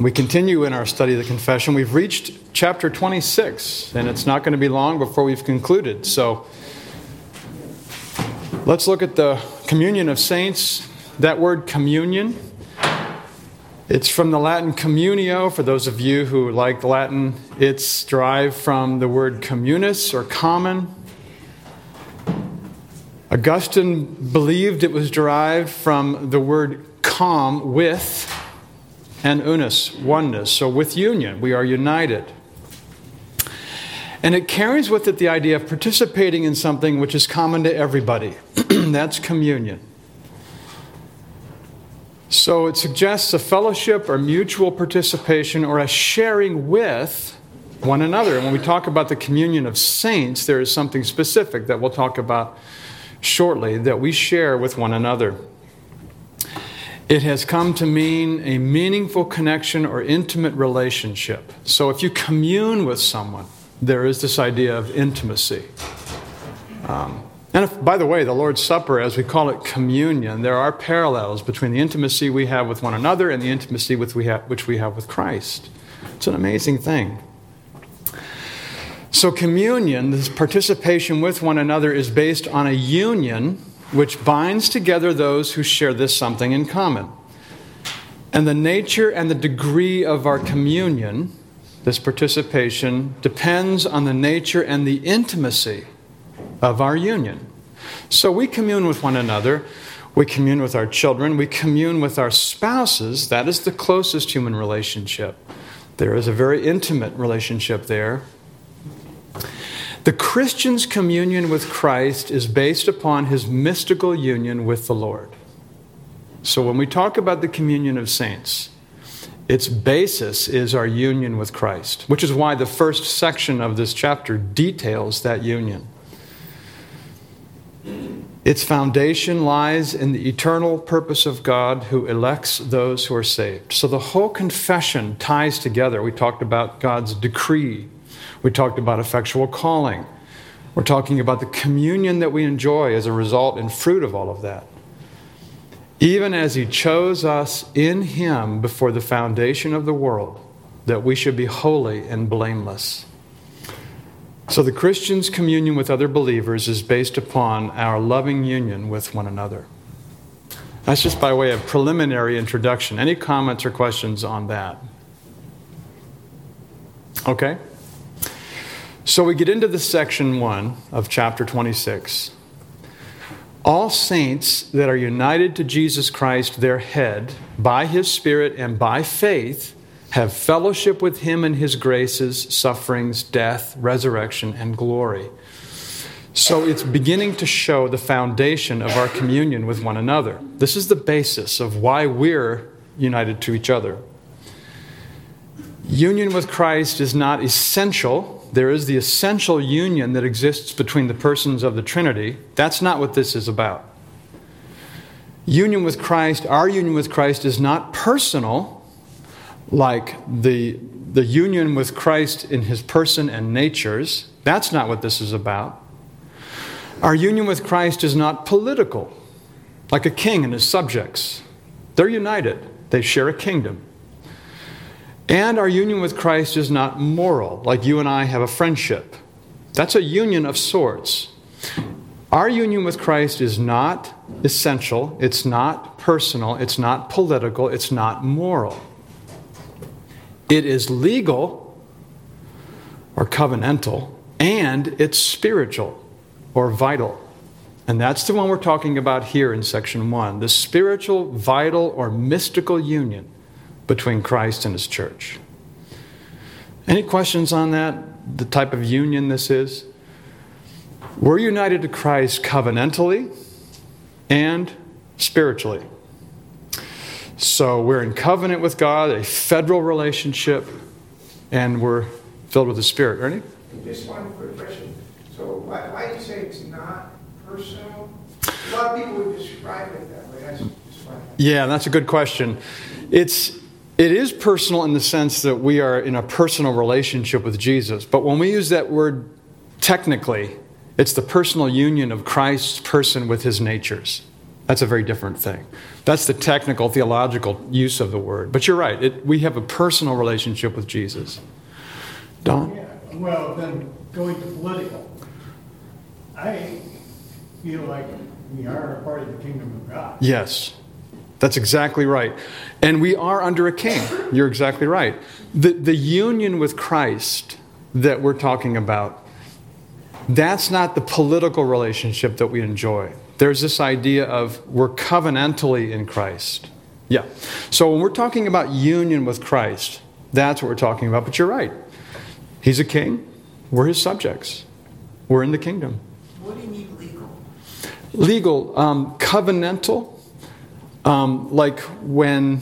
We continue in our study of the confession. We've reached chapter 26, and it's not going to be long before we've concluded. So, let's look at the communion of saints. That word communion, it's from the Latin communio. For those of you who like Latin, it's derived from the word communis or common. Augustine believed it was derived from the word com, with, and unus, oneness. So with union, we are united. And it carries with it the idea of participating in something which is common to everybody. That's communion. So it suggests a fellowship or mutual participation or a sharing with one another. And when we talk about the communion of saints, there is something specific that we'll talk about shortly that we share with one another. It has come to mean a meaningful connection or intimate relationship. So if you commune with someone, there is this idea of intimacy. Um, and if, by the way, the Lord's Supper, as we call it communion, there are parallels between the intimacy we have with one another and the intimacy we which we have with Christ. It's an amazing thing. So, communion, this participation with one another, is based on a union which binds together those who share this something in common. And the nature and the degree of our communion, this participation, depends on the nature and the intimacy of our union. So, we commune with one another. We commune with our children. We commune with our spouses. That is the closest human relationship. There is a very intimate relationship there the Christian's communion with Christ is based upon his mystical union with the Lord. So when we talk about the communion of saints, its basis is our union with Christ, which is why the first section of this chapter details that union. Its foundation lies in the eternal purpose of God who elects those who are saved. So the whole confession ties together. We talked about God's decree we talked about effectual calling. We're talking about the communion that we enjoy as a result and fruit of all of that. Even as He chose us in Him before the foundation of the world, that we should be holy and blameless. So the Christian's communion with other believers is based upon our loving union with one another. That's just by way of preliminary introduction. Any comments or questions on that? Okay? So we get into the section one of chapter 26. All saints that are united to Jesus Christ, their head, by his Spirit and by faith, have fellowship with him in his graces, sufferings, death, resurrection, and glory. So it's beginning to show the foundation of our communion with one another. This is the basis of why we're united to each other. Union with Christ is not essential there is the essential union that exists between the persons of the Trinity. That's not what this is about. Union with Christ, our union with Christ, is not personal like the, the union with Christ in his person and natures. That's not what this is about. Our union with Christ is not political, like a king and his subjects. They're united, they share a kingdom. And our union with Christ is not moral, like you and I have a friendship. That's a union of sorts. Our union with Christ is not essential, it's not personal, it's not political, it's not moral. It is legal or covenantal, and it's spiritual or vital. And that's the one we're talking about here in section one the spiritual, vital, or mystical union between Christ and his church. Any questions on that? The type of union this is? We're united to Christ covenantally and spiritually. So we're in covenant with God, a federal relationship, and we're filled with the Spirit. Ernie? Just one quick question. So why, why do you say it's not personal? A lot of people would describe it that way. That's just why. Yeah, that's a good question. It's it is personal in the sense that we are in a personal relationship with Jesus. But when we use that word technically, it's the personal union of Christ's person with his natures. That's a very different thing. That's the technical, theological use of the word. But you're right, it, we have a personal relationship with Jesus. Don? Yeah, well, then going to political, I feel like we are a part of the kingdom of God. Yes, that's exactly right. And we are under a king. You're exactly right. The, the union with Christ that we're talking about, that's not the political relationship that we enjoy. There's this idea of we're covenantally in Christ. Yeah. So when we're talking about union with Christ, that's what we're talking about. But you're right. He's a king. We're his subjects. We're in the kingdom. What do you mean legal? Legal, um, covenantal, um, like when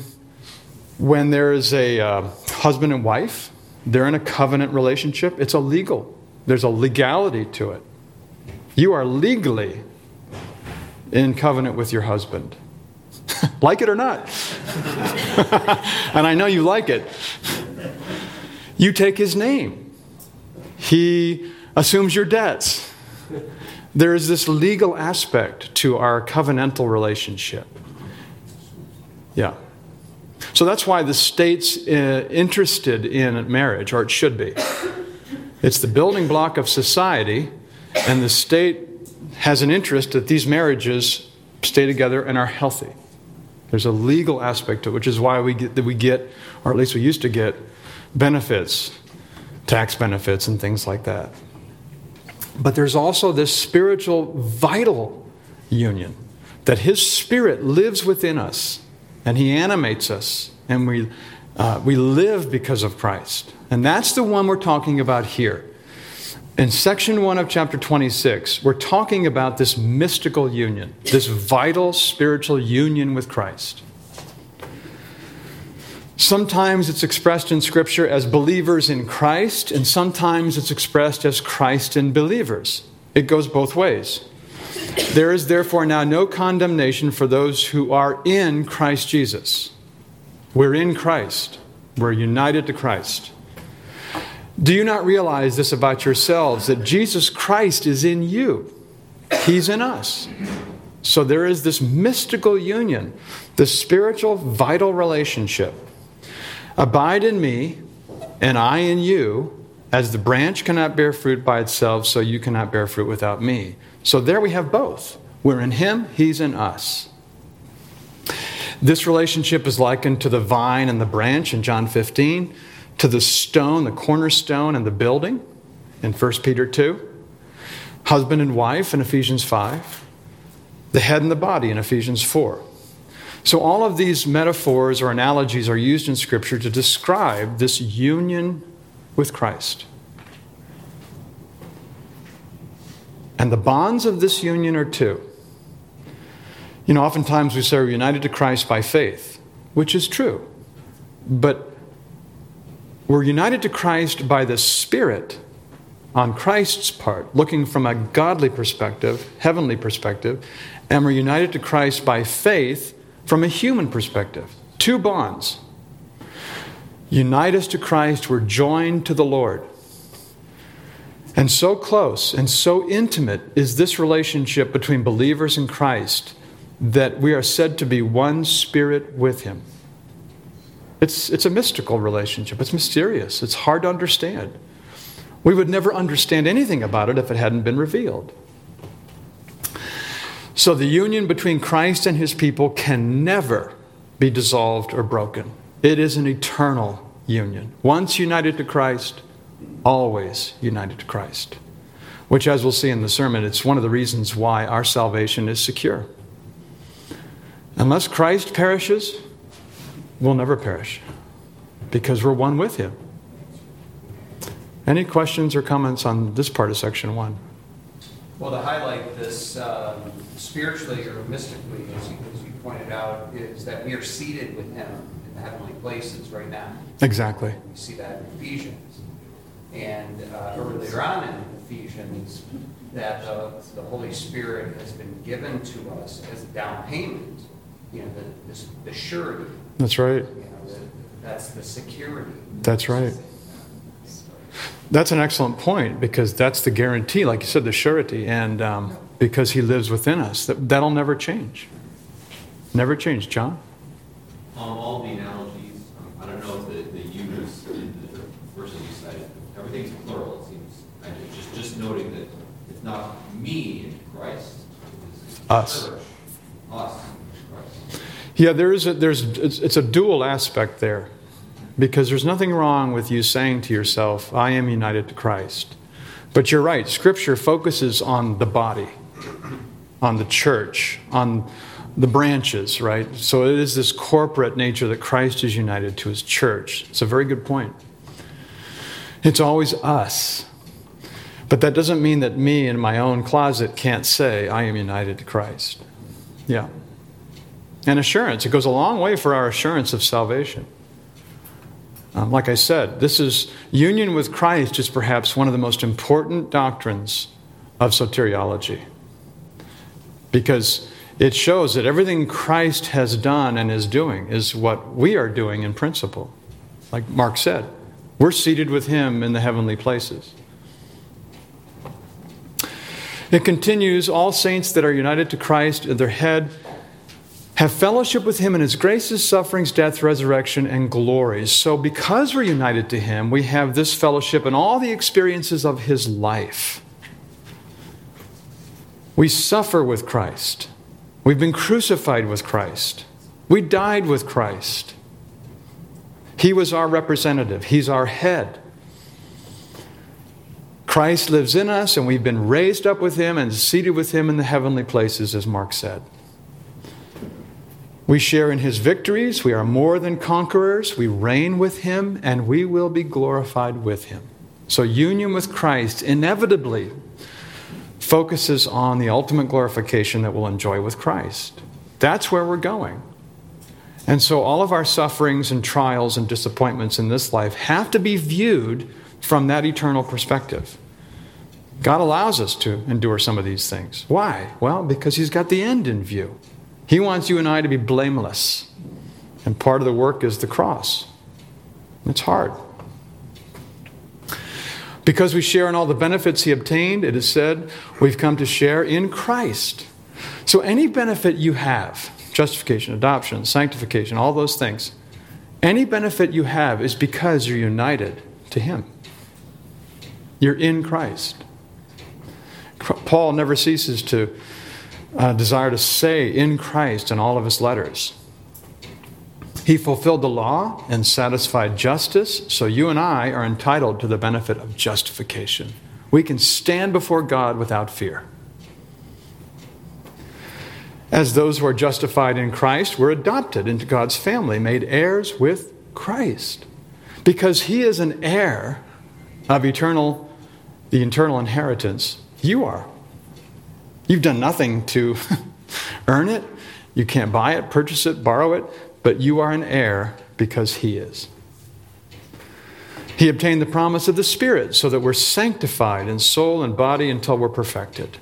when there is a uh, husband and wife, they're in a covenant relationship. It's a legal. There's a legality to it. You are legally in covenant with your husband. like it or not. and I know you like it. You take his name, he assumes your debts. There is this legal aspect to our covenantal relationship. Yeah. So that's why the state's uh, interested in marriage, or it should be. It's the building block of society, and the state has an interest that these marriages stay together and are healthy. There's a legal aspect to it, which is why we get that we get, or at least we used to get, benefits, tax benefits, and things like that. But there's also this spiritual, vital union that His Spirit lives within us and He animates us, and we, uh, we live because of Christ. And that's the one we're talking about here. In section one of chapter 26, we're talking about this mystical union, this vital spiritual union with Christ. Sometimes it's expressed in Scripture as believers in Christ, and sometimes it's expressed as Christ in believers. It goes both ways. There is therefore now no condemnation for those who are in Christ Jesus. We're in Christ, we're united to Christ. Do you not realize this about yourselves that Jesus Christ is in you? He's in us. So there is this mystical union, this spiritual, vital relationship. Abide in me, and I in you, as the branch cannot bear fruit by itself, so you cannot bear fruit without me. So there we have both. We're in him, he's in us. This relationship is likened to the vine and the branch in John 15, to the stone, the cornerstone, and the building in 1 Peter 2, husband and wife in Ephesians 5, the head and the body in Ephesians 4. So, all of these metaphors or analogies are used in Scripture to describe this union with Christ. And the bonds of this union are two. You know, oftentimes we say we're united to Christ by faith, which is true. But we're united to Christ by the Spirit on Christ's part, looking from a godly perspective, heavenly perspective, and we're united to Christ by faith from a human perspective. Two bonds. Unite us to Christ, we're joined to the Lord. And so close and so intimate is this relationship between believers in Christ that we are said to be one spirit with Him. It's, it's a mystical relationship, it's mysterious, it's hard to understand. We would never understand anything about it if it hadn't been revealed. So the union between Christ and His people can never be dissolved or broken. It is an eternal union. Once united to Christ, always united to Christ. Which, as we'll see in the sermon, it's one of the reasons why our salvation is secure. Unless Christ perishes, we'll never perish because we're one with Him. Any questions or comments on this part of section one? Well, to highlight this um, spiritually or mystically, as you, as you pointed out, is that we are seated with Him in the heavenly places right now. Exactly. We see that in Ephesians. And uh, earlier on in Ephesians, that the, the Holy Spirit has been given to us as a down payment, you know, the, the, the surety, That's right. you know, the, that's the security. That's right. That's an excellent point because that's the guarantee, like you said, the surety, and um, because He lives within us, that, that'll never change. Never change, John. Um, all the analogies, um, I don't know if the, the use in the verses you cited, everything's plural, it seems. I ju- just, just noting that it's not me in Christ. it's Us. Yeah, there is a, there's it's, it's a dual aspect there, because there's nothing wrong with you saying to yourself, "I am united to Christ," but you're right. Scripture focuses on the body, on the church, on the branches, right? So it is this corporate nature that Christ is united to His church. It's a very good point. It's always us. But that doesn't mean that me in my own closet can't say, I am united to Christ. Yeah and assurance. It goes a long way for our assurance of salvation. Um, like I said, this is union with Christ is perhaps one of the most important doctrines of soteriology because it shows that everything Christ has done and is doing is what we are doing in principle. Like Mark said, we're seated with him in the heavenly places. It continues all saints that are united to Christ their head have fellowship with him in his graces, sufferings, death, resurrection, and glories. So, because we're united to him, we have this fellowship and all the experiences of his life. We suffer with Christ. We've been crucified with Christ. We died with Christ. He was our representative, he's our head. Christ lives in us, and we've been raised up with him and seated with him in the heavenly places, as Mark said. We share in his victories. We are more than conquerors. We reign with him, and we will be glorified with him. So, union with Christ inevitably focuses on the ultimate glorification that we'll enjoy with Christ. That's where we're going. And so, all of our sufferings and trials and disappointments in this life have to be viewed from that eternal perspective. God allows us to endure some of these things. Why? Well, because He's got the end in view. He wants you and I to be blameless. And part of the work is the cross. It's hard. Because we share in all the benefits he obtained, it is said, we've come to share in Christ. So any benefit you have, justification, adoption, sanctification, all those things, any benefit you have is because you're united to him. You're in Christ. Paul never ceases to uh, desire to say in Christ in all of his letters. He fulfilled the law and satisfied justice, so you and I are entitled to the benefit of justification. We can stand before God without fear. As those who are justified in Christ, we're adopted into God's family, made heirs with Christ. Because he is an heir of eternal, the eternal inheritance, you are. You've done nothing to earn it. You can't buy it, purchase it, borrow it, but you are an heir because he is. He obtained the promise of the Spirit so that we're sanctified in soul and body until we're perfected.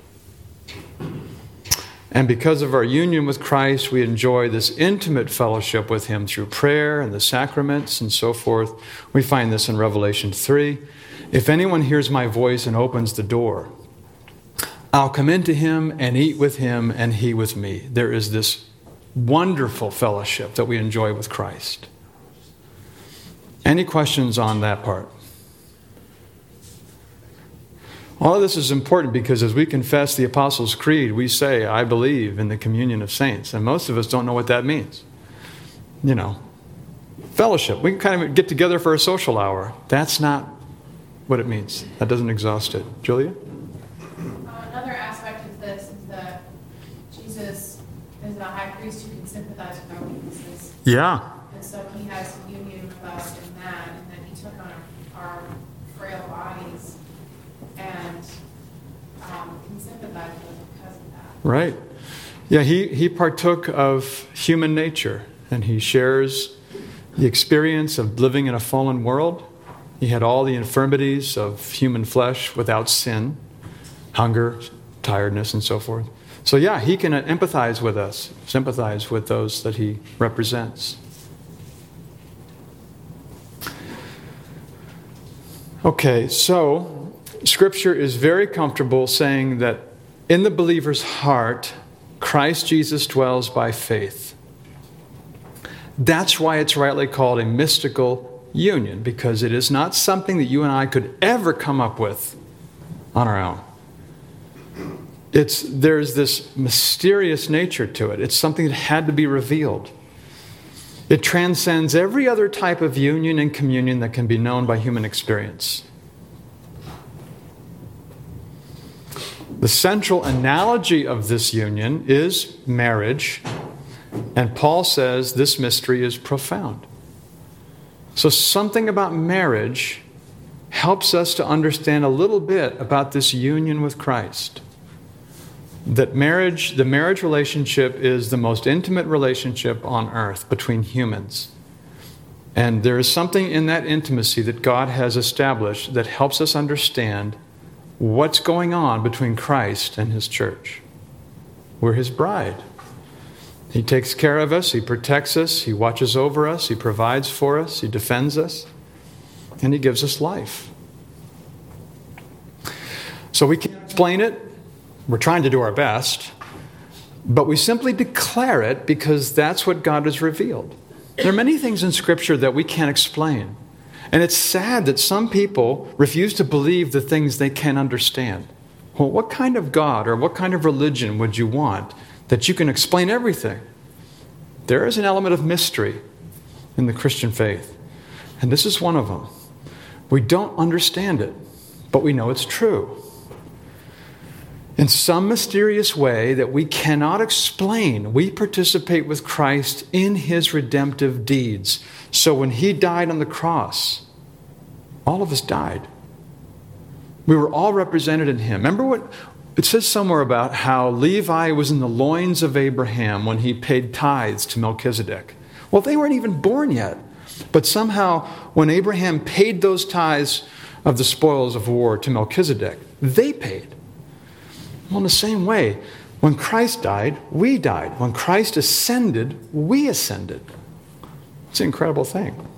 And because of our union with Christ, we enjoy this intimate fellowship with Him through prayer and the sacraments and so forth. We find this in Revelation 3. If anyone hears my voice and opens the door, I'll come into Him and eat with Him and He with me. There is this wonderful fellowship that we enjoy with Christ. Any questions on that part? All of this is important because as we confess the Apostles' Creed, we say, I believe in the communion of saints. And most of us don't know what that means. You know, fellowship. We can kind of get together for a social hour. That's not what it means. That doesn't exhaust it. Julia? Uh, Another aspect of this is that Jesus is a high priest who can sympathize with our weaknesses. Yeah. And so he has union with us in that, and then he took on our, our frail bodies and um, can sympathize with us because of that. Right. Yeah, he, he partook of human nature and he shares the experience of living in a fallen world He had all the infirmities of human flesh without sin, hunger, tiredness, and so forth. So, yeah, he can empathize with us, sympathize with those that he represents. Okay, so Scripture is very comfortable saying that in the believer's heart, Christ Jesus dwells by faith. That's why it's rightly called a mystical union, because it is not something that you and I could ever come up with on our own. It's, there's this mysterious nature to it. It's something that had to be revealed. It transcends every other type of union and communion that can be known by human experience. The central analogy of this union is marriage, and Paul says this mystery is profound. So, something about marriage helps us to understand a little bit about this union with Christ. That marriage, the marriage relationship, is the most intimate relationship on earth between humans. And there is something in that intimacy that God has established that helps us understand what's going on between Christ and his church. We're his bride. He takes care of us, he protects us, he watches over us, he provides for us, he defends us, and he gives us life. So we can't explain it. We're trying to do our best. But we simply declare it because that's what God has revealed. There are many things in Scripture that we can't explain. And it's sad that some people refuse to believe the things they can understand. Well, what kind of God or what kind of religion would you want that you can explain everything? There is an element of mystery in the Christian faith, and this is one of them. We don't understand it, but we know it's true. In some mysterious way that we cannot explain, we participate with Christ in his redemptive deeds. So when he died on the cross, all of us died. We were all represented in him. Remember what it says somewhere about how Levi was in the loins of Abraham when he paid tithes to Melchizedek. Well, they weren't even born yet. But somehow, when Abraham paid those tithes of the spoils of war to Melchizedek, they paid. Well, in the same way, when Christ died, we died. When Christ ascended, we ascended. It's an incredible thing.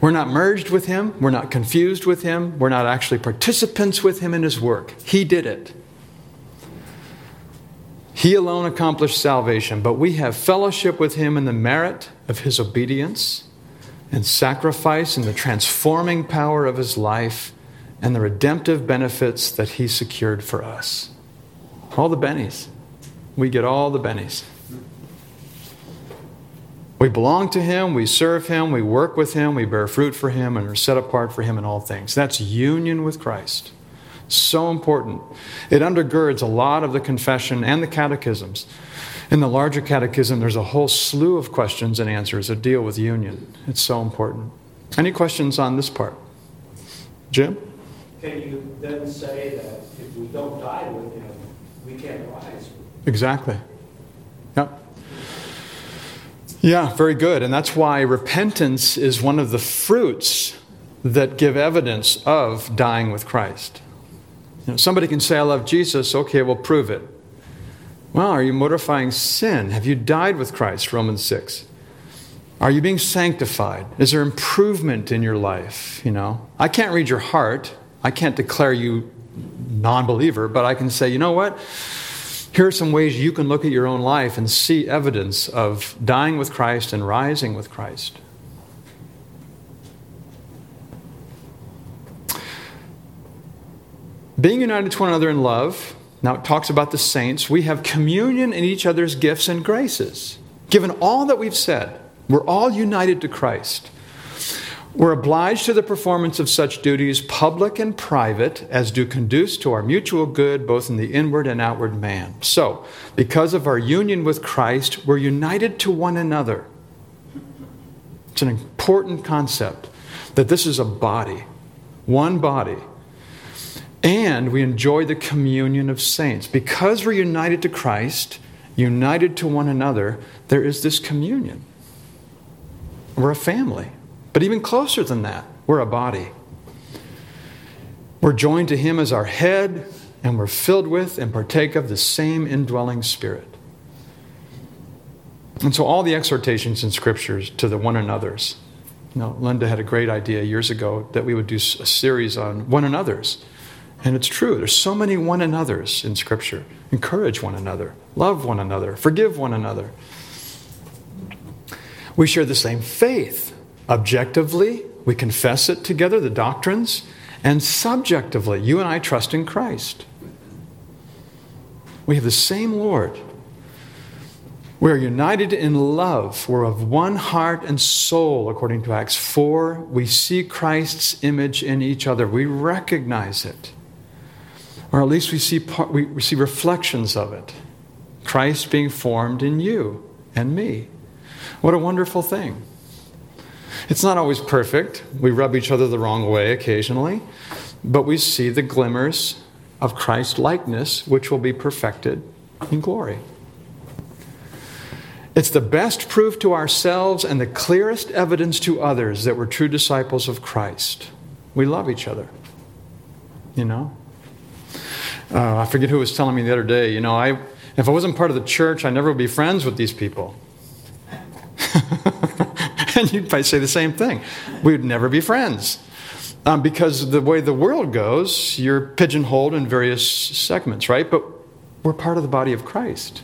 We're not merged with him. We're not confused with him. We're not actually participants with him in his work. He did it. He alone accomplished salvation, but we have fellowship with him in the merit of his obedience and sacrifice and the transforming power of his life and the redemptive benefits that he secured for us. All the bennies. We get all the bennies. We belong to Him, we serve Him, we work with Him, we bear fruit for Him, and are set apart for Him in all things. That's union with Christ. So important. It undergirds a lot of the confession and the catechisms. In the larger catechism, there's a whole slew of questions and answers that deal with union. It's so important. Any questions on this part? Jim? Can you then say that if we don't die with him, we can't rise? Exactly. Yep. Yeah, very good. And that's why repentance is one of the fruits that give evidence of dying with Christ. You know, somebody can say, I love Jesus. Okay, we'll prove it. Well, are you mortifying sin? Have you died with Christ? Romans 6. Are you being sanctified? Is there improvement in your life? You know, I can't read your heart. I can't declare you non-believer, but I can say, you know what? Here are some ways you can look at your own life and see evidence of dying with Christ and rising with Christ. Being united to one another in love, now it talks about the saints, we have communion in each other's gifts and graces. Given all that we've said, we're all united to Christ. We're obliged to the performance of such duties, public and private, as do conduce to our mutual good, both in the inward and outward man. So, because of our union with Christ, we're united to one another. It's an important concept that this is a body, one body. And we enjoy the communion of saints. Because we're united to Christ, united to one another, there is this communion. We're a family. But even closer than that, We're a body. We're joined to Him as our head, and we're filled with and partake of the same indwelling Spirit. And so, all the exhortations in Scriptures to the one another's. You know, Linda had a great idea years ago that we would do a series on one another's. And it's true, there's so many one another's in Scripture. Encourage one another, love one another, forgive one another. We share the same faith. Objectively, we confess it together, the doctrines, and subjectively, you and I trust in Christ. We have the same Lord. We are united in love. We're of one heart and soul, according to Acts 4. We see Christ's image in each other. We recognize it. Or at least we see, we see reflections of it. Christ being formed in you and me. What a wonderful thing. It's not always perfect. We rub each other the wrong way occasionally, but we see the glimmers of Christ likeness, which will be perfected in glory. It's the best proof to ourselves and the clearest evidence to others that we're true disciples of Christ. We love each other. You know? Uh, I forget who was telling me the other day, you know, I, if I wasn't part of the church, I never would be friends with these people. and you'd probably say the same thing. We would never be friends. Um, because the way the world goes, you're pigeonholed in various segments, right? But we're part of the body of Christ.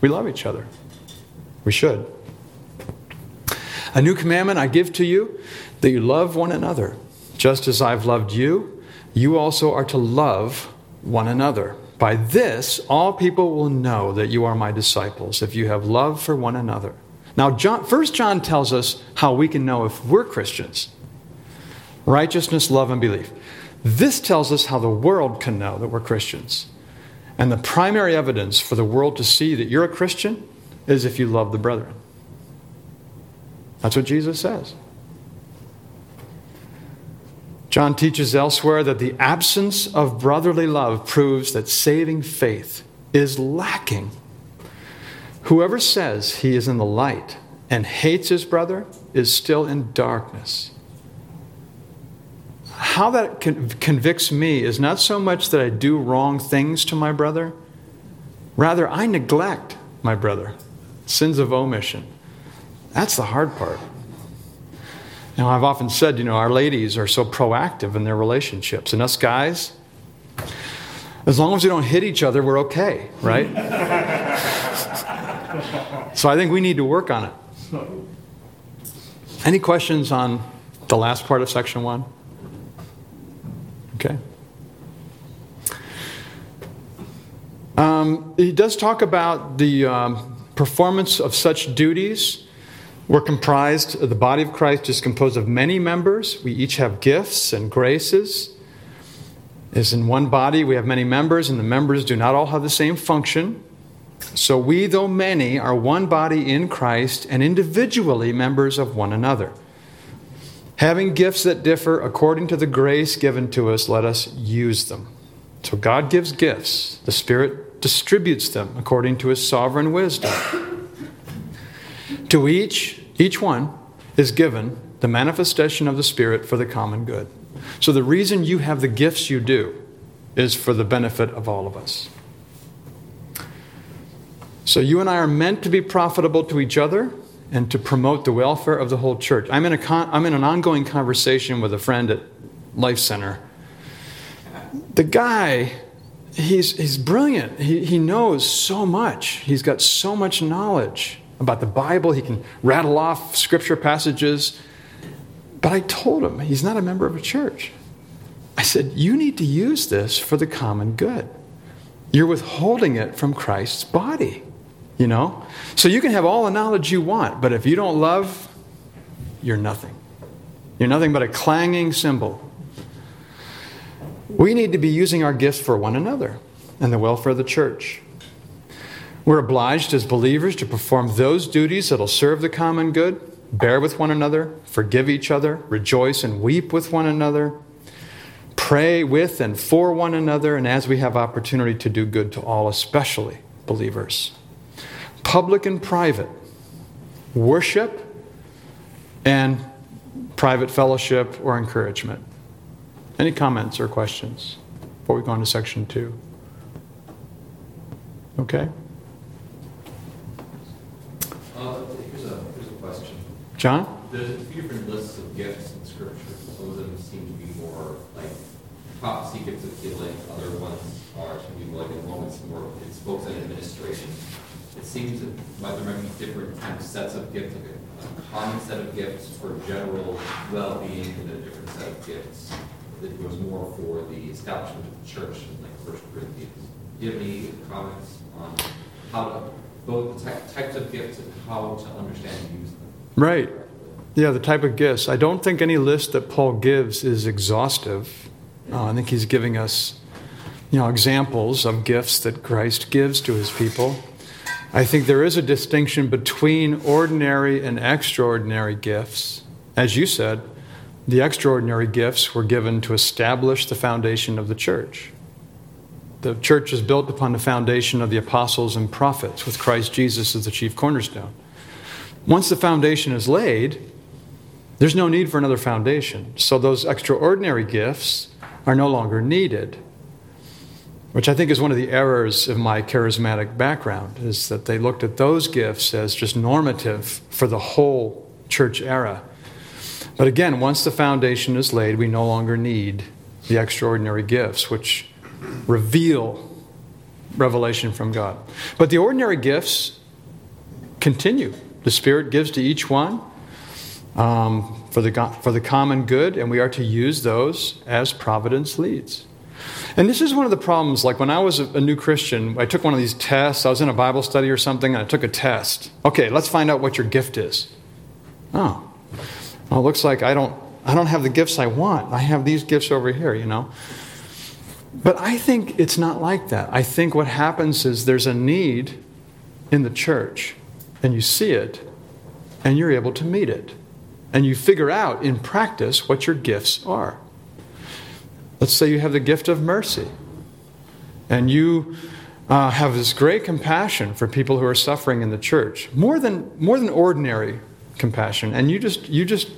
We love each other. We should. A new commandment I give to you that you love one another. Just as I've loved you, you also are to love one another. By this, all people will know that you are my disciples, if you have love for one another. Now, John, 1 John tells us how we can know if we're Christians righteousness, love, and belief. This tells us how the world can know that we're Christians. And the primary evidence for the world to see that you're a Christian is if you love the brethren. That's what Jesus says. John teaches elsewhere that the absence of brotherly love proves that saving faith is lacking. Whoever says he is in the light and hates his brother is still in darkness. How that convicts me is not so much that I do wrong things to my brother, rather, I neglect my brother sins of omission. That's the hard part. Now, I've often said, you know, our ladies are so proactive in their relationships, and us guys, as long as we don't hit each other, we're okay, right? so I think we need to work on it. Any questions on the last part of section one? Okay. Um, he does talk about the. Um, performance of such duties. We're comprised, the body of Christ is composed of many members. We each have gifts and graces. As in one body, we have many members, and the members do not all have the same function. So we, though many, are one body in Christ and individually members of one another. Having gifts that differ according to the grace given to us, let us use them. So God gives gifts. The Spirit distributes them according to his sovereign wisdom. to each, each one is given the manifestation of the Spirit for the common good. So the reason you have the gifts you do is for the benefit of all of us. So you and I are meant to be profitable to each other and to promote the welfare of the whole church. I'm in, a con- I'm in an ongoing conversation with a friend at Life Center. The guy he's, he's brilliant. He, he knows so much. He's got so much knowledge about the Bible. He can rattle off scripture passages. But I told him he's not a member of a church. I said, You need to use this for the common good. You're withholding it from Christ's body, you know? So you can have all the knowledge you want, but if you don't love, you're nothing. You're nothing but a clanging cymbal we need to be using our gifts for one another and the welfare of the church. We're obliged as believers to perform those duties that'll serve the common good, bear with one another, forgive each other, rejoice and weep with one another, pray with and for one another, and as we have opportunity to do good to all, especially believers. Public and private, worship and private fellowship, or encouragement. Any comments or questions before we go on to section two? Okay? Uh, here's a, here's a question. John? There's a few different lists of gifts in scripture. Some of them seem to be more like prophecy gifts of healing. Other ones are to be like in moments more it's focused on administration. Seems that might, there might be different kind of sets of gifts, like a, a common set of gifts for general well-being and a different set of gifts that was more for the establishment of the church, in like First Corinthians. Do you have any comments on how to, both the ty- types of gifts and how to understand and use them? Right. Yeah, the type of gifts. I don't think any list that Paul gives is exhaustive. Uh, I think he's giving us, you know, examples of gifts that Christ gives to his people. I think there is a distinction between ordinary and extraordinary gifts. As you said, the extraordinary gifts were given to establish the foundation of the church. The church is built upon the foundation of the apostles and prophets, with Christ Jesus as the chief cornerstone. Once the foundation is laid, there's no need for another foundation. So those extraordinary gifts are no longer needed. Which I think is one of the errors of my charismatic background, is that they looked at those gifts as just normative for the whole church era. But again, once the foundation is laid, we no longer need the extraordinary gifts, which reveal revelation from God. But the ordinary gifts continue. The Spirit gives to each one um, for, the, for the common good, and we are to use those as providence leads. And this is one of the problems. Like when I was a, new Christian, I took one of these tests. I was in a Bible study or something, and I took a test. Okay, let's find out what your gift is. Oh, well, it looks like I don't, I don't have the gifts I want. I have these gifts over here, you know. But I think it's not like that. I think what happens is there's a need in the church, and you see it, and you're able to meet it. And you figure out in practice what your gifts are. Let's say you have the gift of mercy, and you uh, have this great compassion for people who are suffering in the church, more than, more than ordinary compassion. And you just, you just,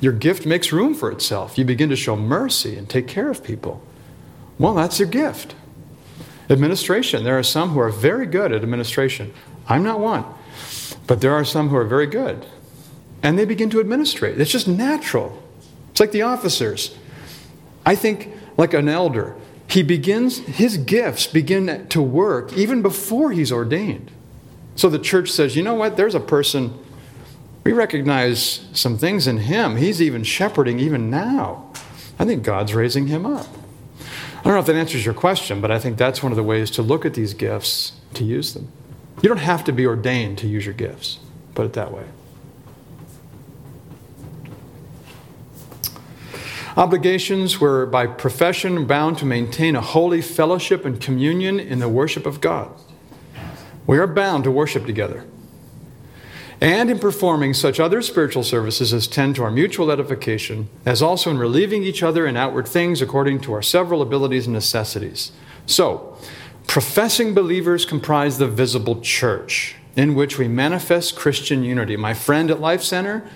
your gift makes room for itself. You begin to show mercy and take care of people. Well, that's your gift. Administration. There are some who are very good at administration. I'm not one. But there are some who are very good. And they begin to administrate. It's just natural. It's like the officers. I think, like an elder, he begins, his gifts begin to work even before he's ordained. So the church says, you know what, there's a person, we recognize some things in him. He's even shepherding even now. I think God's raising him up. I don't know if that answers your question, but I think that's one of the ways to look at these gifts to use them. You don't have to be ordained to use your gifts, put it that way. Obligations were by profession bound to maintain a holy fellowship and communion in the worship of God. We are bound to worship together. And in performing such other spiritual services as tend to our mutual edification, as also in relieving each other in outward things according to our several abilities and necessities. So, professing believers comprise the visible church in which we manifest Christian unity. My friend at Life Center,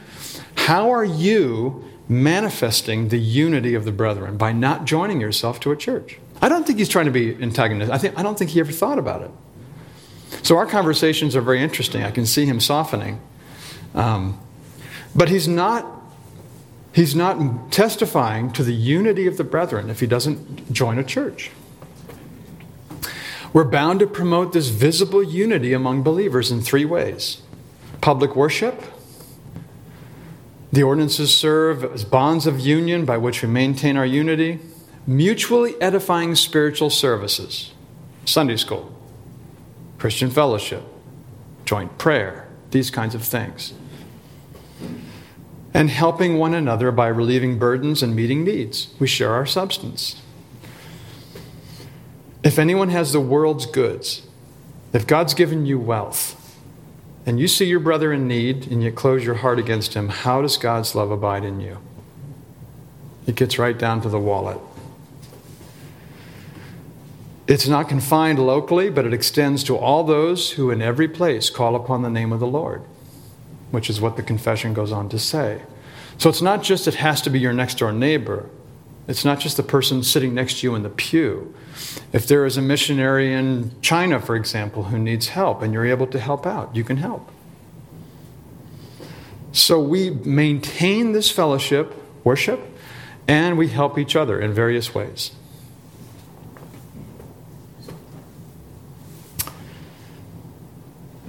how are you manifesting the unity of the brethren by not joining yourself to a church. I don't think he's trying to be antagonistic. I, think, I don't think he ever thought about it. So our conversations are very interesting. I can see him softening. Um, but he's not, he's not testifying to the unity of the brethren if he doesn't join a church. We're bound to promote this visible unity among believers in three ways public worship, the ordinances serve as bonds of union by which we maintain our unity, mutually edifying spiritual services, Sunday school, Christian fellowship, joint prayer, these kinds of things. And helping one another by relieving burdens and meeting needs. We share our substance. If anyone has the world's goods, if God's given you wealth, and you see your brother in need and you close your heart against him, how does God's love abide in you? It gets right down to the wallet. It's not confined locally, but it extends to all those who in every place call upon the name of the Lord, which is what the confession goes on to say. So it's not just it has to be your next door neighbor. It's not just the person sitting next to you in the pew. If there is a missionary in China, for example, who needs help and you're able to help out, you can help. So we maintain this fellowship, worship, and we help each other in various ways.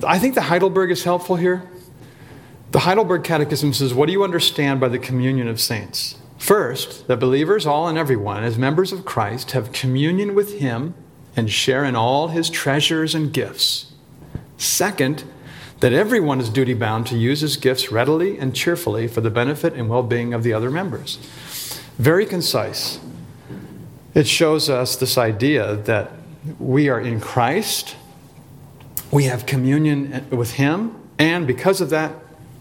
I think the Heidelberg is helpful here. The Heidelberg Catechism says, What do you understand by the communion of saints? First, that believers, all and everyone, as members of Christ, have communion with Him and share in all His treasures and gifts. Second, that everyone is duty bound to use his gifts readily and cheerfully for the benefit and well being of the other members. Very concise. It shows us this idea that we are in Christ, we have communion with Him, and because of that,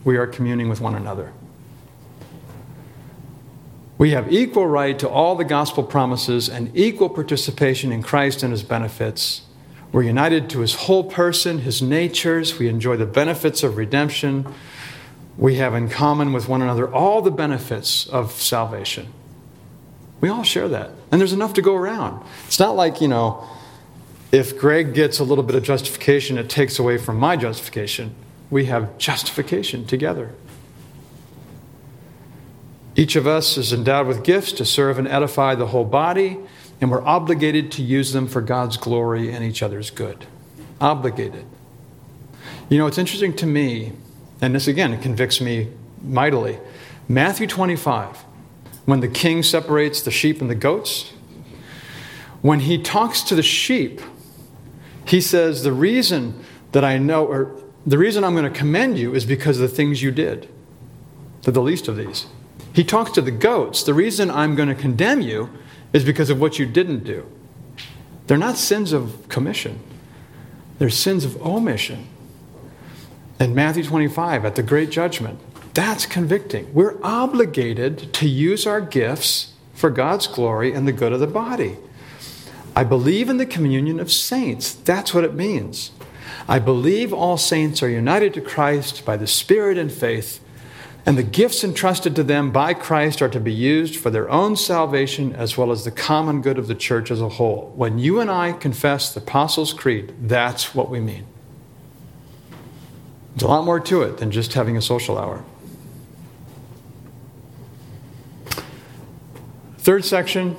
we are communing with one another. We have equal right to all the gospel promises and equal participation in Christ and His benefits we're united to his whole person, his natures. We enjoy the benefits of redemption. We have in common with one another all the benefits of salvation. We all share that. And there's enough to go around. It's not like, you know, if Greg gets a little bit of justification, it takes away from my justification. We have justification together. Each of us is endowed with gifts to serve and edify the whole body and we're obligated to use them for God's glory and each other's good. Obligated. You know, it's interesting to me, and this again convicts me mightily. Matthew 25, when the king separates the sheep and the goats, when he talks to the sheep, he says, The reason that I know, or the reason I'm going to commend you is because of the things you did. They're the least of these. He talks to the goats. The reason I'm going to condemn you is because of what you didn't do. They're not sins of commission, they're sins of omission. And Matthew 25, at the great judgment, that's convicting. We're obligated to use our gifts for God's glory and the good of the body. I believe in the communion of saints. That's what it means. I believe all saints are united to Christ by the Spirit and faith and the gifts entrusted to them by Christ are to be used for their own salvation as well as the common good of the church as a whole. When you and I confess the Apostles' Creed, that's what we mean. There's a lot more to it than just having a social hour. Third section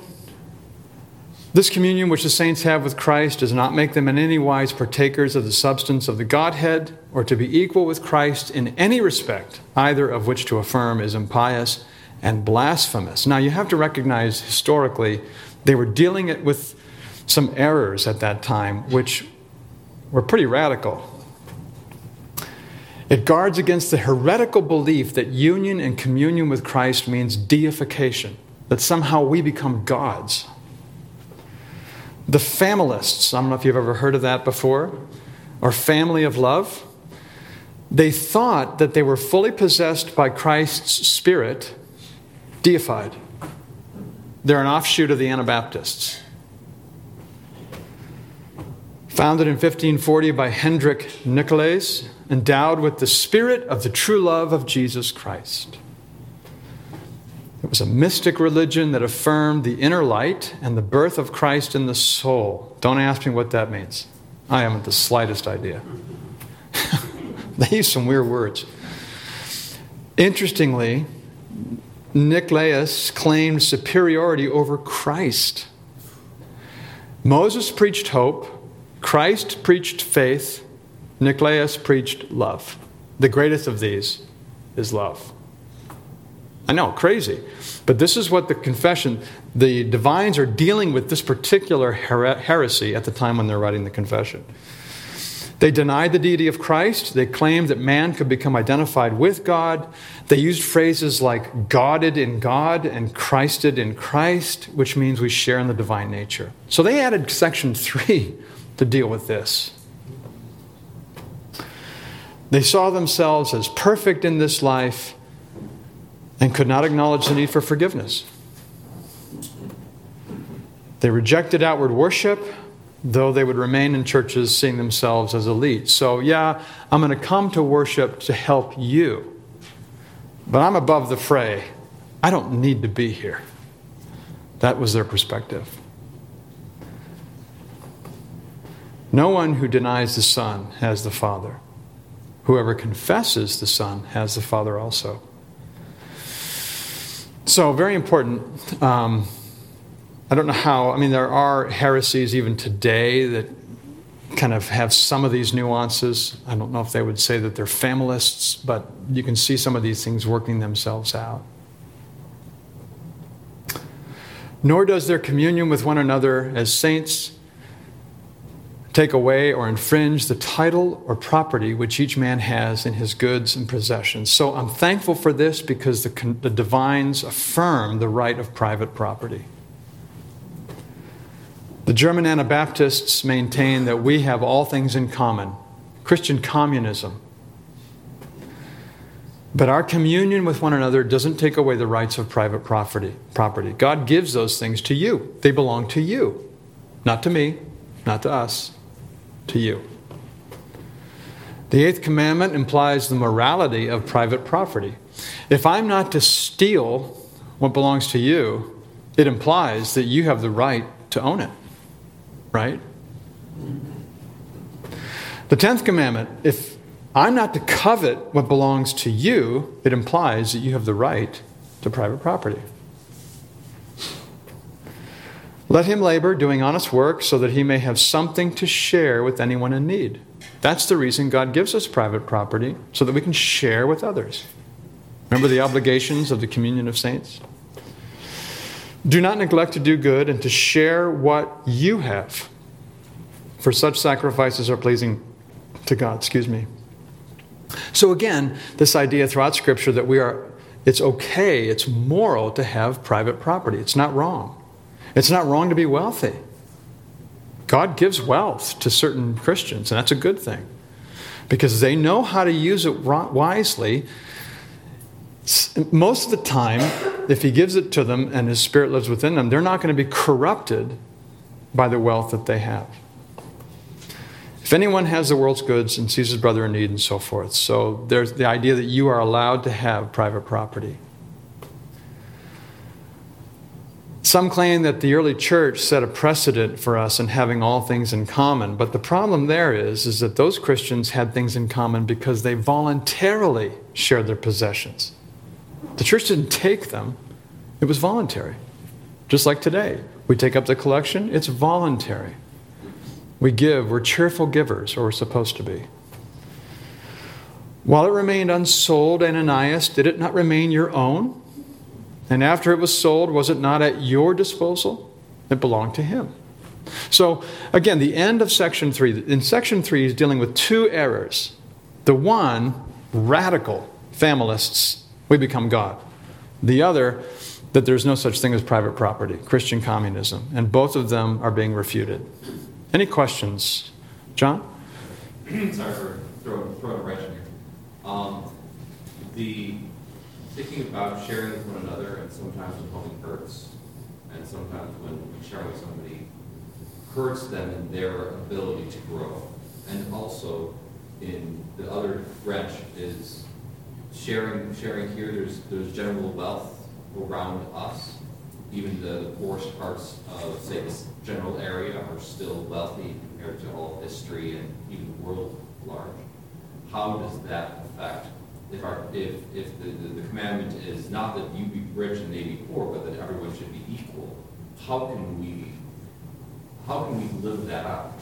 this communion which the saints have with Christ does not make them in any wise partakers of the substance of the Godhead, or to be equal with Christ in any respect, either of which to affirm is impious and blasphemous. Now, you have to recognize historically they were dealing it with some errors at that time, which were pretty radical. It guards against the heretical belief that union and communion with Christ means deification, that somehow we become gods. The familists, I don't know if you've ever heard of that before, or family of love, they thought that they were fully possessed by Christ's Spirit, deified. They're an offshoot of the Anabaptists. Founded in 1540 by Hendrik Nicolaes, endowed with the spirit of the true love of Jesus Christ. It was a mystic religion that affirmed the inner light and the birth of Christ in the soul. Don't ask me what that means. I haven't the slightest idea. they use some weird words. Interestingly, Nicolaes claimed superiority over Christ. Moses preached hope, Christ preached faith, Nicolaes preached love. The greatest of these is love. I know, crazy. But this is what the confession, the divines are dealing with this particular her- heresy at the time when they're writing the confession. They denied the deity of Christ. They claimed that man could become identified with God. They used phrases like Godded in God and Christed in Christ, which means we share in the divine nature. So they added section three to deal with this. They saw themselves as perfect in this life and could not acknowledge the need for forgiveness. They rejected outward worship, though they would remain in churches seeing themselves as elite. So, yeah, I'm going to come to worship to help you. but I'm above the fray. I don't need to be here. That was their perspective. No one who denies the Son has the Father. Whoever confesses the Son has the Father also. So, very important. Um, I don't know how, I mean, there are heresies even today that kind of have some of these nuances. I don't know if they would say that they're familists, but you can see some of these things working themselves out. Nor does their communion with one another as saints take away or infringe the title or property which each man has in his goods and possessions. So I'm thankful for this because the, the divines affirm the right of private property. The German Anabaptists maintain that we have all things in common Christian communism. But our communion with one another doesn't take away the rights of private property. property. God gives those things to you, they belong to you, not to me, not to us, to you. The eighth commandment implies the morality of private property. If I'm not to steal what belongs to you, it implies that you have the right to own it right? The 10th commandment if I'm not to covet what belongs to you, it implies that you have the right to private property. Let him labor, doing honest work, so that he may have something to share with anyone in need. That's the reason God gives us private property, so that we can share with others. Remember the obligations of the communion of saints? Do not neglect to do good and to share what you have, for such sacrifices are pleasing to God. Excuse me. So, again, this idea throughout Scripture that we are, it's okay, it's moral to have private property. It's not wrong. It's not wrong to be wealthy. God gives wealth to certain Christians, and that's a good thing because they know how to use it wisely. Most of the time, if he gives it to them and his spirit lives within them, they're not going to be corrupted by the wealth that they have. If anyone has the world's goods and sees his brother in need and so forth. So there's the idea that you are allowed to have private property. Some claim that the early church set a precedent for us in having all things in common, but the problem there is, is that those Christians had things in common because they voluntarily shared their possessions. The church didn't take them, it was voluntary. Just like today, we take up the collection, it's voluntary. We give, we're cheerful givers, or we're supposed to be. While it remained unsold, Ananias, did it not remain your own? And after it was sold, was it not at your disposal? It belonged to him. So, again, the end of section three. In section three, he's dealing with two errors. The one, radical familists we become God. The other, that there's no such thing as private property, Christian communism. And both of them are being refuted. Any questions? John? Sorry for throwing, throwing a wrench in here. Um, the thinking about sharing with one another, and sometimes when something hurts, and sometimes when sharing with somebody hurts them in their ability to grow. And also, in the other branch is sharing, sharing here, there's, there's general wealth around us. Even the poorest parts of, say, this general area are still wealthy compared to all history and even the world large. How does that affect, if our, if, if the, the, the commandment is not that you be rich and they be poor, but that everyone should be equal, how can we, how can we live that out?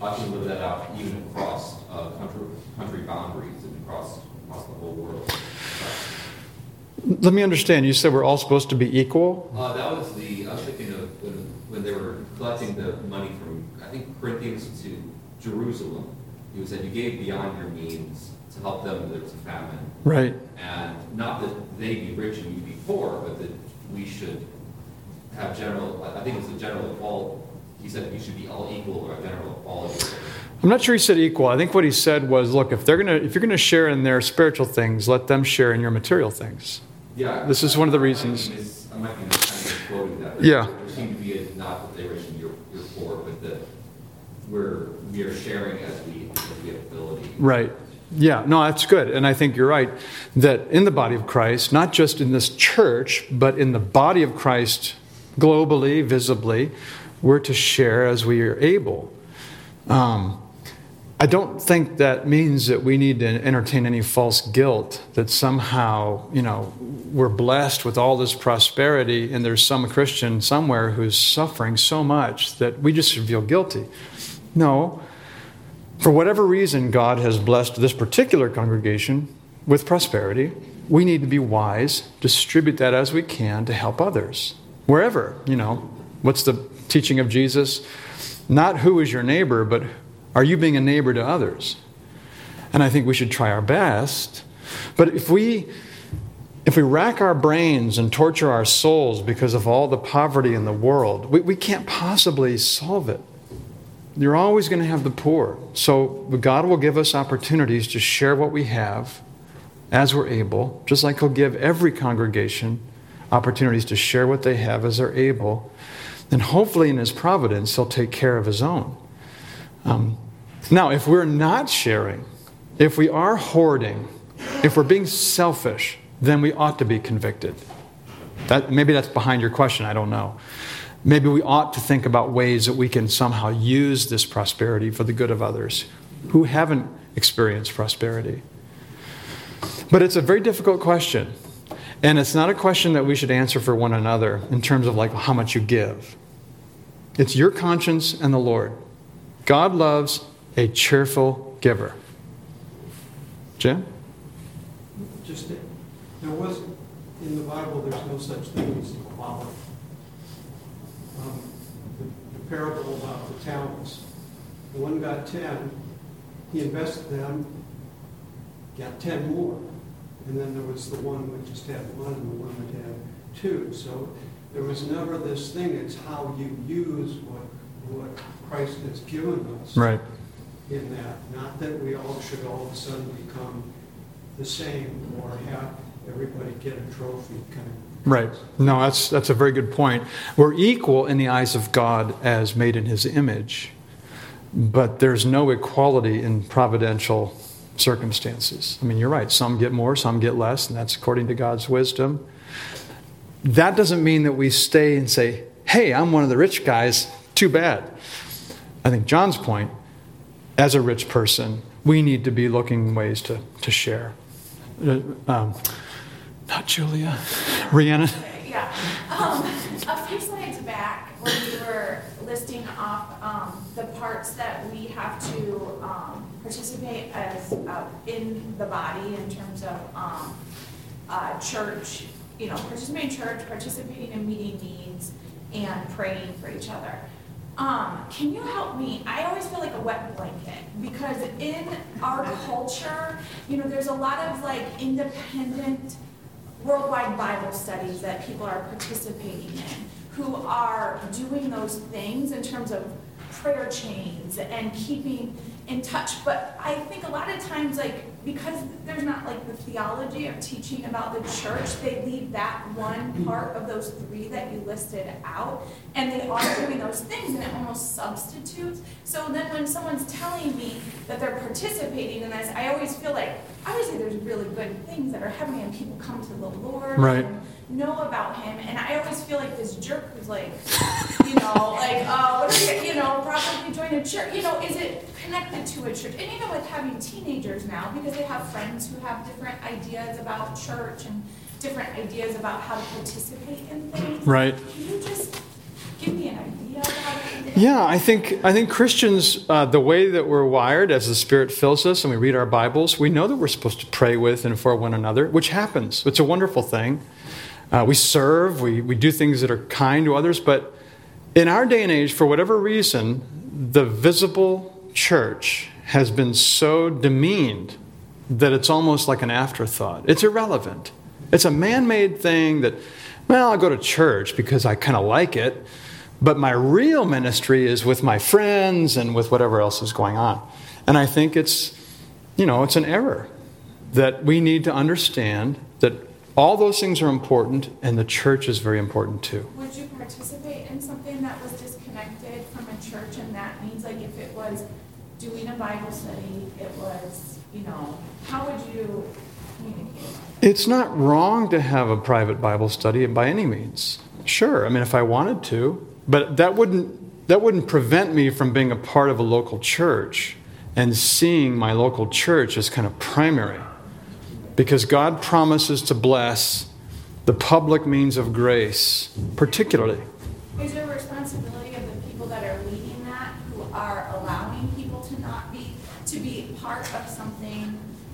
How can we live that out even across uh, country, country boundaries and across across the whole world. Let me understand. You said we're all supposed to be equal. Uh, that was the. I was thinking of when, when they were collecting the money from I think Corinthians to Jerusalem. He said you gave beyond your means to help them. when There was a famine. Right. And not that they be rich and you be poor, but that we should have general. I think it's a general all. He said we should be all equal or a general equality. I'm not sure he said equal. I think what he said was, look, if they're gonna, if you're gonna share in their spiritual things, let them share in your material things. Yeah. This is one of the reasons. I might be kind of quoting that. Yeah. There seemed to be a, not that they're rich and you're, you're poor, but that we're, we are sharing as we, as we have ability. Right. Yeah, no, that's good. And I think you're right that in the body of Christ, not just in this church, but in the body of Christ globally, visibly, we're to share as we are able. Um, I don't think that means that we need to entertain any false guilt that somehow, you know, we're blessed with all this prosperity and there's some Christian somewhere who's suffering so much that we just feel guilty. No, for whatever reason, God has blessed this particular congregation with prosperity. We need to be wise, distribute that as we can to help others. Wherever, you know, what's the teaching of Jesus? Not who is your neighbor, but are you being a neighbor to others? And I think we should try our best. But if we if we rack our brains and torture our souls because of all the poverty in the world, we, we can't possibly solve it. You're always going to have the poor. So God will give us opportunities to share what we have as we're able, just like He'll give every congregation opportunities to share what they have as they're able. And hopefully, in His providence, He'll take care of His own. Um, now, if we're not sharing, if we are hoarding, if we're being selfish, then we ought to be convicted. That, maybe that's behind your question, I don't know. Maybe we ought to think about ways that we can somehow use this prosperity for the good of others who haven't experienced prosperity. But it's a very difficult question. And it's not a question that we should answer for one another in terms of like how much you give. It's your conscience and the Lord. God loves a cheerful giver. Jim? Just, there was, in the Bible, there's no such thing as equality parable about the talents. The one got 10, he invested them, got 10 more. And then there was the one that just had one and the one that had two. So there was never this thing, it's how you use what, what Christ has given us. Right. In that, not that we all should all of a sudden become the same or have everybody get a trophy kind of Right. No, that's, that's a very good point. We're equal in the eyes of God as made in his image, but there's no equality in providential circumstances. I mean, you're right. Some get more, some get less, and that's according to God's wisdom. That doesn't mean that we stay and say, hey, I'm one of the rich guys, too bad. I think John's point, as a rich person, we need to be looking ways to, to share. Uh, um, not Julia. Rhiannon. Yeah. Um, a few slides back, when you were listing off um, the parts that we have to um, participate as uh, in the body in terms of um, uh, church, you know, participating in church, participating in meeting needs, and praying for each other. Um, can you help me? I always feel like a wet blanket because in our culture, you know, there's a lot of like independent worldwide Bible studies that people are participating in who are doing those things in terms of prayer chains and keeping in touch. But I think a lot of times, like, because there's not like the theology of teaching about the church, they leave that one part of those three that you listed out, and they are doing those things, and it almost substitutes. So then when someone's telling me that they're participating in this, I always feel like, obviously there's really good things that are happening, and people come to the Lord. Right. And, know about him, and I always feel like this jerk who's like, you know, like, uh, what are you, you know, probably join a church. You know, is it connected to a church? And even with having teenagers now, because they have friends who have different ideas about church and different ideas about how to participate in things. Right. Can you just give me an idea of how to do that? Yeah, I think I think Christians, uh, the way that we're wired, as the Spirit fills us and we read our Bibles, we know that we're supposed to pray with and for one another, which happens. It's a wonderful thing. Uh, we serve, we, we do things that are kind to others, but in our day and age, for whatever reason, the visible church has been so demeaned that it's almost like an afterthought. It's irrelevant. It's a man made thing that, well, I go to church because I kind of like it, but my real ministry is with my friends and with whatever else is going on. And I think it's, you know, it's an error that we need to understand that all those things are important, and the church is very important too. Would you participate in something that was disconnected from a church, and that means like if it was doing a Bible study, it was, you know, how would you communicate? It's not wrong to have a private Bible study by any means. Sure, I mean, if I wanted to, but that wouldn't, that wouldn't prevent me from being a part of a local church and seeing my local church as kind of primary. Because God promises to bless the public means of grace, particularly. Is there a responsibility of the people that are leading that, who are allowing people to not be, to be part of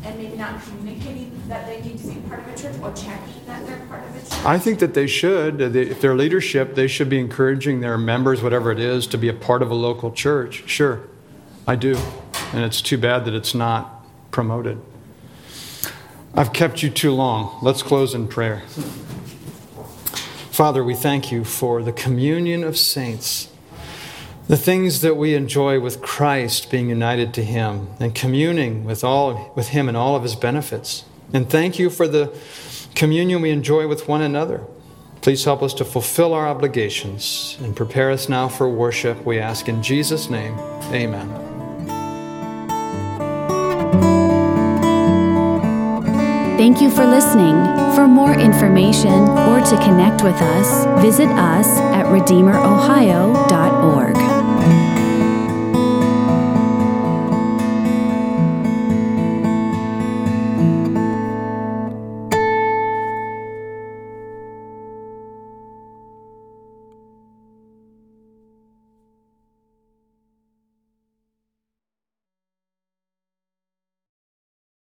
and maybe not communicating that they need to be part of a church or checking that they're part of a church? I think that they should. If they're leadership, they should be encouraging their members, whatever it is, to be a part of a local church. Sure, I do. And it's too bad that it's not promoted. I've kept you too long. Let's close in prayer. Father, we thank you for the communion of saints, the things that we enjoy with Christ being united to him and communing with all with him and all of his benefits. And thank you for the communion we enjoy with one another. Please help us to fulfill our obligations and prepare us now for worship. We ask in Jesus' name. Amen. Thank you for listening. For more information or to connect with us, visit us at redeemerohio.org.